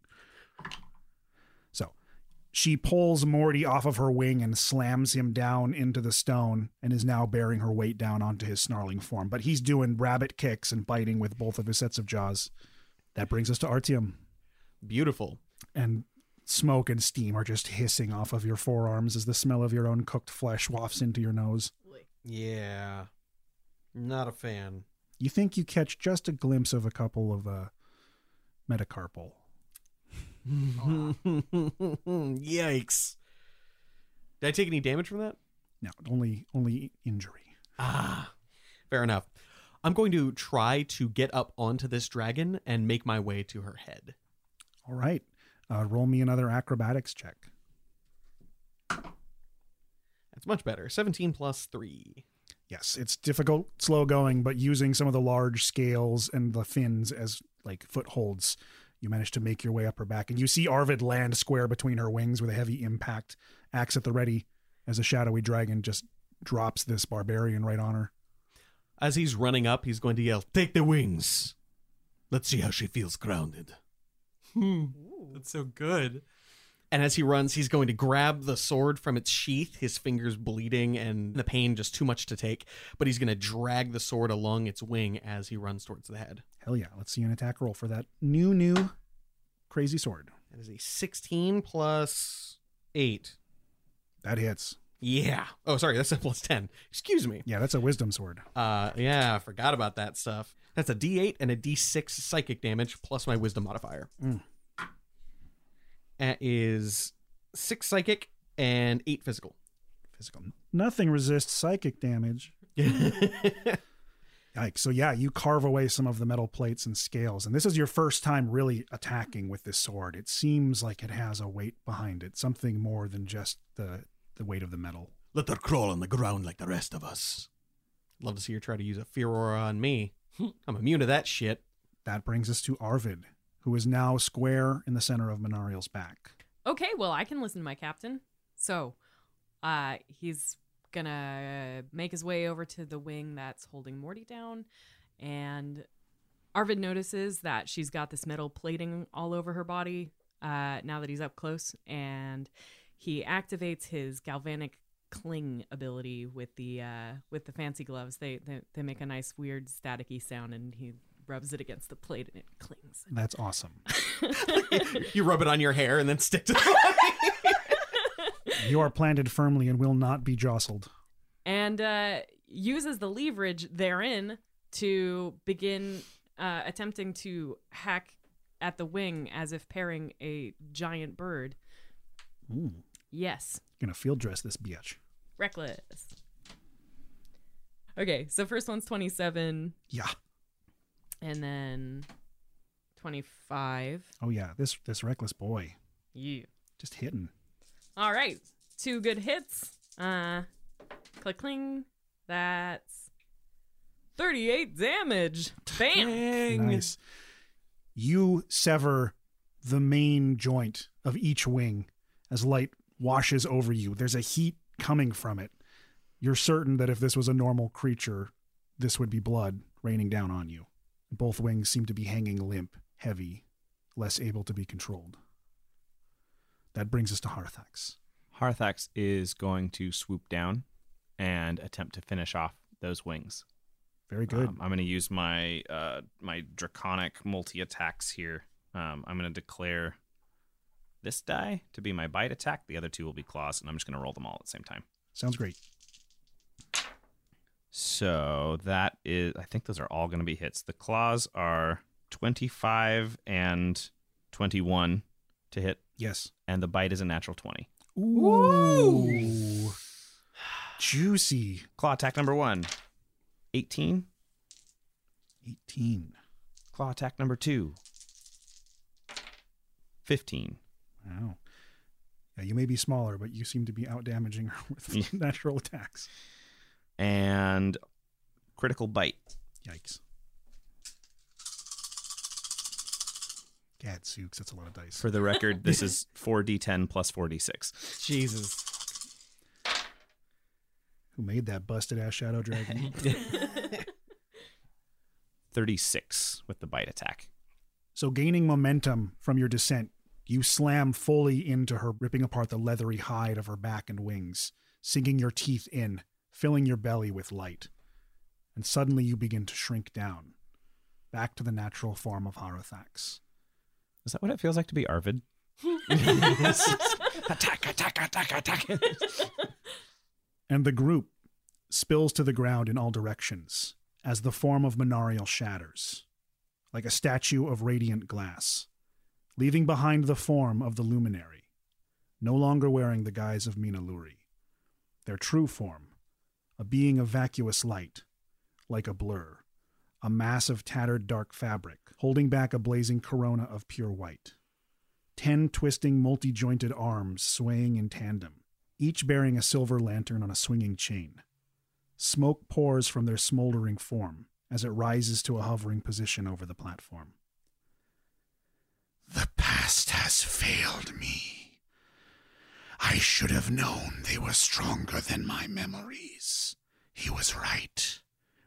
She pulls Morty off of her wing and slams him down into the stone and is now bearing her weight down onto his snarling form. But he's doing rabbit kicks and biting with both of his sets of jaws. That brings us to Artyom. Beautiful. And smoke and steam are just hissing off of your forearms as the smell of your own cooked flesh wafts into your nose. Yeah. Not a fan. You think you catch just a glimpse of a couple of uh, metacarpal. Yikes. Did I take any damage from that? No, only only injury. Ah, fair enough. I'm going to try to get up onto this dragon and make my way to her head. All right. Uh, roll me another acrobatics check. That's much better. 17 plus 3. Yes, it's difficult, slow going, but using some of the large scales and the fins as like footholds, you manage to make your way up her back. And you see Arvid land square between her wings with a heavy impact, axe at the ready, as a shadowy dragon just drops this barbarian right on her. As he's running up, he's going to yell, Take the wings. Let's see how she feels grounded. Hmm. That's so good. And as he runs, he's going to grab the sword from its sheath, his fingers bleeding and the pain just too much to take. But he's going to drag the sword along its wing as he runs towards the head. Hell yeah. Let's see an attack roll for that new, new crazy sword. That is a 16 plus 8. That hits. Yeah. Oh, sorry. That's a plus 10. Excuse me. Yeah, that's a wisdom sword. Uh, yeah, I forgot about that stuff. That's a d8 and a d6 psychic damage plus my wisdom modifier. Mm. That is six psychic and eight physical. Physical. Nothing resists psychic damage. Yikes. So, yeah, you carve away some of the metal plates and scales. And this is your first time really attacking with this sword. It seems like it has a weight behind it, something more than just the, the weight of the metal. Let her crawl on the ground like the rest of us. Love to see her try to use a fear aura on me. I'm immune to that shit. That brings us to Arvid, who is now square in the center of Minariel's back. Okay, well, I can listen to my captain. So, uh, he's gonna make his way over to the wing that's holding Morty down, and Arvid notices that she's got this metal plating all over her body. Uh, now that he's up close, and he activates his galvanic cling ability with the uh, with the fancy gloves. They, they they make a nice weird staticky sound, and he rubs it against the plate and it clings. That's awesome. you rub it on your hair and then stick to the you are planted firmly and will not be jostled. and uh, uses the leverage therein to begin uh, attempting to hack at the wing as if parrying a giant bird. Ooh. Yes, Gonna field dress this bitch. reckless. Okay, so first one's 27 Yeah. and then 25. Oh yeah. This this reckless boy. Yeah. Just hitting. All right, two good hits. Uh, click cling. That's 38 damage. Bam. Nice. You sever the main joint of each wing as light washes over you. There's a heat coming from it. You're certain that if this was a normal creature, this would be blood raining down on you. Both wings seem to be hanging limp, heavy, less able to be controlled. That brings us to Harathax. Harathax is going to swoop down and attempt to finish off those wings. Very good. Um, I'm going to use my uh, my draconic multi attacks here. Um, I'm going to declare this die to be my bite attack. The other two will be claws, and I'm just going to roll them all at the same time. Sounds great. So that is, I think those are all going to be hits. The claws are 25 and 21 to hit. Yes. And the bite is a natural 20. Ooh. Juicy. Claw attack number one 18. 18. Claw attack number two 15. Wow. Yeah, you may be smaller, but you seem to be out damaging her with natural attacks. And critical bite. Yikes. That's a lot of dice. For the record, this is 4d10 plus 4d6. Jesus. Who made that busted ass shadow dragon? 36 with the bite attack. So, gaining momentum from your descent, you slam fully into her, ripping apart the leathery hide of her back and wings, sinking your teeth in, filling your belly with light. And suddenly you begin to shrink down, back to the natural form of Harathax. Is that what it feels like to be Arvid? attack, attack, attack, attack. and the group spills to the ground in all directions as the form of Minariel shatters, like a statue of radiant glass, leaving behind the form of the luminary, no longer wearing the guise of Minaluri. Their true form, a being of vacuous light, like a blur, a mass of tattered dark fabric, holding back a blazing corona of pure white. Ten twisting, multi jointed arms swaying in tandem, each bearing a silver lantern on a swinging chain. Smoke pours from their smoldering form as it rises to a hovering position over the platform. The past has failed me. I should have known they were stronger than my memories. He was right.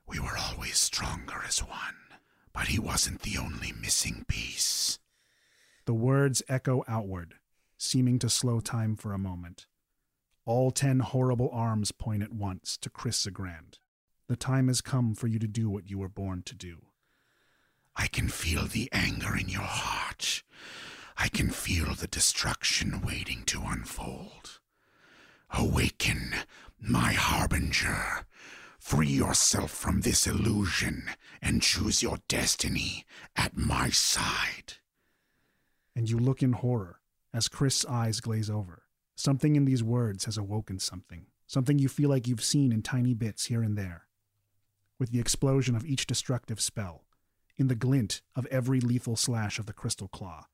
We were always stronger as one. But he wasn't the only missing piece. The words echo outward, seeming to slow time for a moment. All ten horrible arms point at once to Chris Zagrand. The time has come for you to do what you were born to do. I can feel the anger in your heart. I can feel the destruction waiting to unfold. Awaken, my harbinger. Free yourself from this illusion and choose your destiny at my side. And you look in horror as Chris' eyes glaze over. Something in these words has awoken something, something you feel like you've seen in tiny bits here and there. With the explosion of each destructive spell, in the glint of every lethal slash of the crystal claw,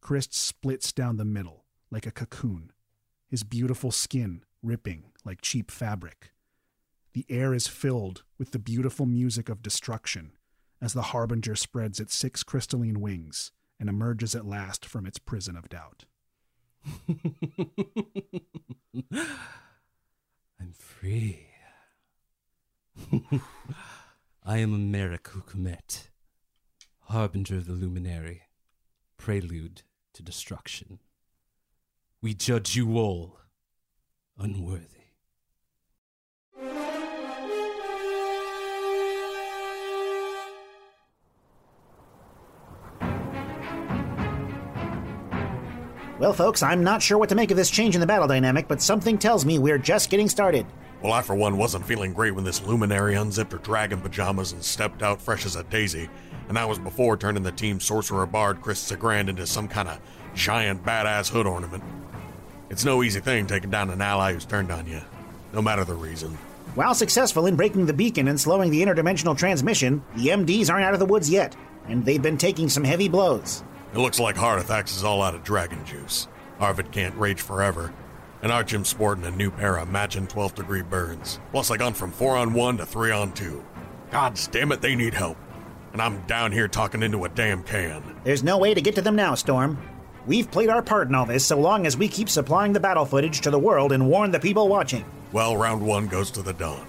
Chris splits down the middle like a cocoon, his beautiful skin ripping like cheap fabric. The air is filled with the beautiful music of destruction as the Harbinger spreads its six crystalline wings and emerges at last from its prison of doubt. I'm free. I am Amerik Hukumet, harbinger of the luminary, prelude to destruction. We judge you all unworthy. Well, folks, I'm not sure what to make of this change in the battle dynamic, but something tells me we're just getting started. Well, I for one wasn't feeling great when this luminary unzipped her dragon pajamas and stepped out fresh as a daisy, and that was before turning the team sorcerer bard Chris Zagrand into some kind of giant badass hood ornament. It's no easy thing taking down an ally who's turned on you, no matter the reason. While successful in breaking the beacon and slowing the interdimensional transmission, the MDs aren't out of the woods yet, and they've been taking some heavy blows. It looks like Harathax is all out of dragon juice. Arvid can't rage forever. And Artyom's sporting a new pair of matching 12th degree burns. Plus, I gone from 4 on 1 to 3 on 2. God damn it, they need help. And I'm down here talking into a damn can. There's no way to get to them now, Storm. We've played our part in all this so long as we keep supplying the battle footage to the world and warn the people watching. Well, round one goes to the Dawn.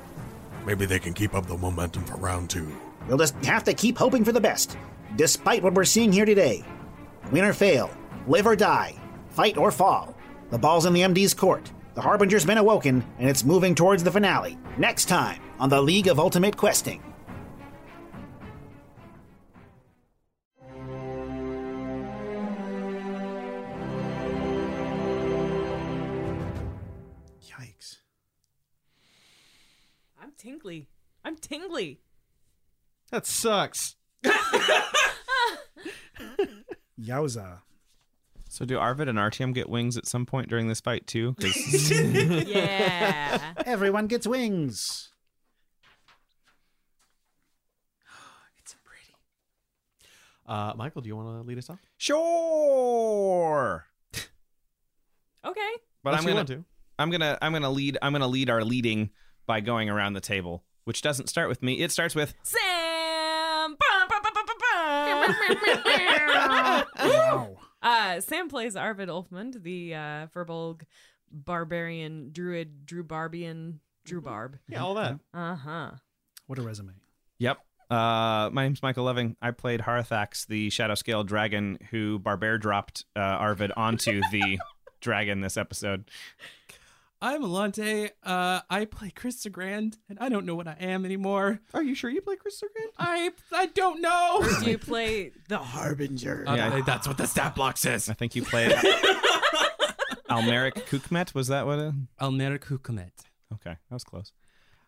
Maybe they can keep up the momentum for round two. We'll just have to keep hoping for the best, despite what we're seeing here today. Win or fail, live or die, fight or fall. The ball's in the MD's court. The Harbinger's been awoken, and it's moving towards the finale. Next time on the League of Ultimate Questing. Yikes. I'm tingly. I'm tingly. That sucks. Yowza. So do Arvid and Artyom get wings at some point during this fight too? Yeah. Everyone gets wings. It's pretty. Uh, Michael, do you want to lead us off? Sure. Okay. But Unless I'm gonna want to. I'm gonna I'm gonna lead I'm gonna lead our leading by going around the table, which doesn't start with me. It starts with Sam. Wow. Uh, Sam plays Arvid Ulfmund, the uh, Firbolg barbarian druid, Drew Barbian, Drew Barb. Yeah, all that. Uh huh. What a resume. Yep. Uh, my name's Michael Loving. I played Harathax, the Shadow Scale dragon who Barbear dropped uh, Arvid onto the dragon this episode. I'm Alante. Uh, I play Chris Grand, and I don't know what I am anymore. Are you sure you play Chris Grand? I I don't know. Do you play the Harbinger? Uh, Yeah. that's what the stat block says. I think you played Almeric Kukmet. Was that what? It... Almeric Hukumet. Okay, that was close.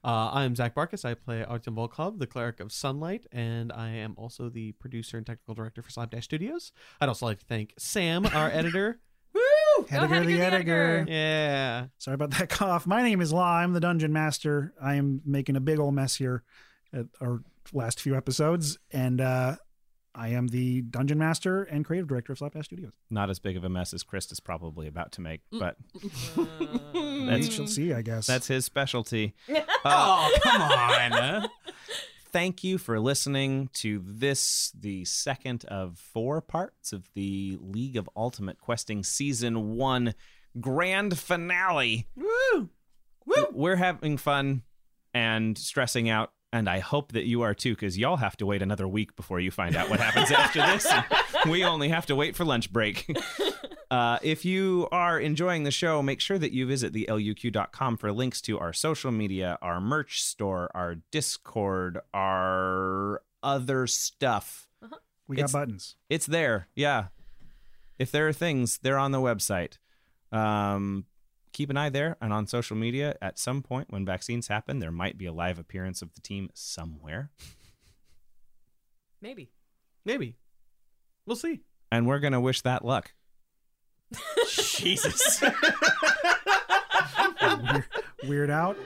Uh, I'm Zach Barkus. I play Artyom Volkov, the Cleric of Sunlight, and I am also the producer and technical director for Slapdash Studios. I'd also like to thank Sam, our editor. Woo! Editor Go the editor. Yeah. Sorry about that cough. My name is Law. I'm the dungeon master. I am making a big old mess here at our last few episodes, and uh, I am the dungeon master and creative director of Slapdash Studios. Not as big of a mess as Chris is probably about to make, but We that's shall see, I guess. that's his specialty. Oh, come on. Thank you for listening to this, the second of four parts of the League of Ultimate Questing Season 1 grand finale. Woo! Woo! We're having fun and stressing out, and I hope that you are too, because y'all have to wait another week before you find out what happens after this. we only have to wait for lunch break. Uh, if you are enjoying the show, make sure that you visit the luq.com for links to our social media, our merch store, our Discord, our other stuff. we got it's- buttons. It's there, yeah. If there are things, they're on the website. Um, keep an eye there and on social media. At some point, when vaccines happen, there might be a live appearance of the team somewhere, Maybe. Maybe. We'll see. and we're gonna wish that luck. Jesus. Weird, out.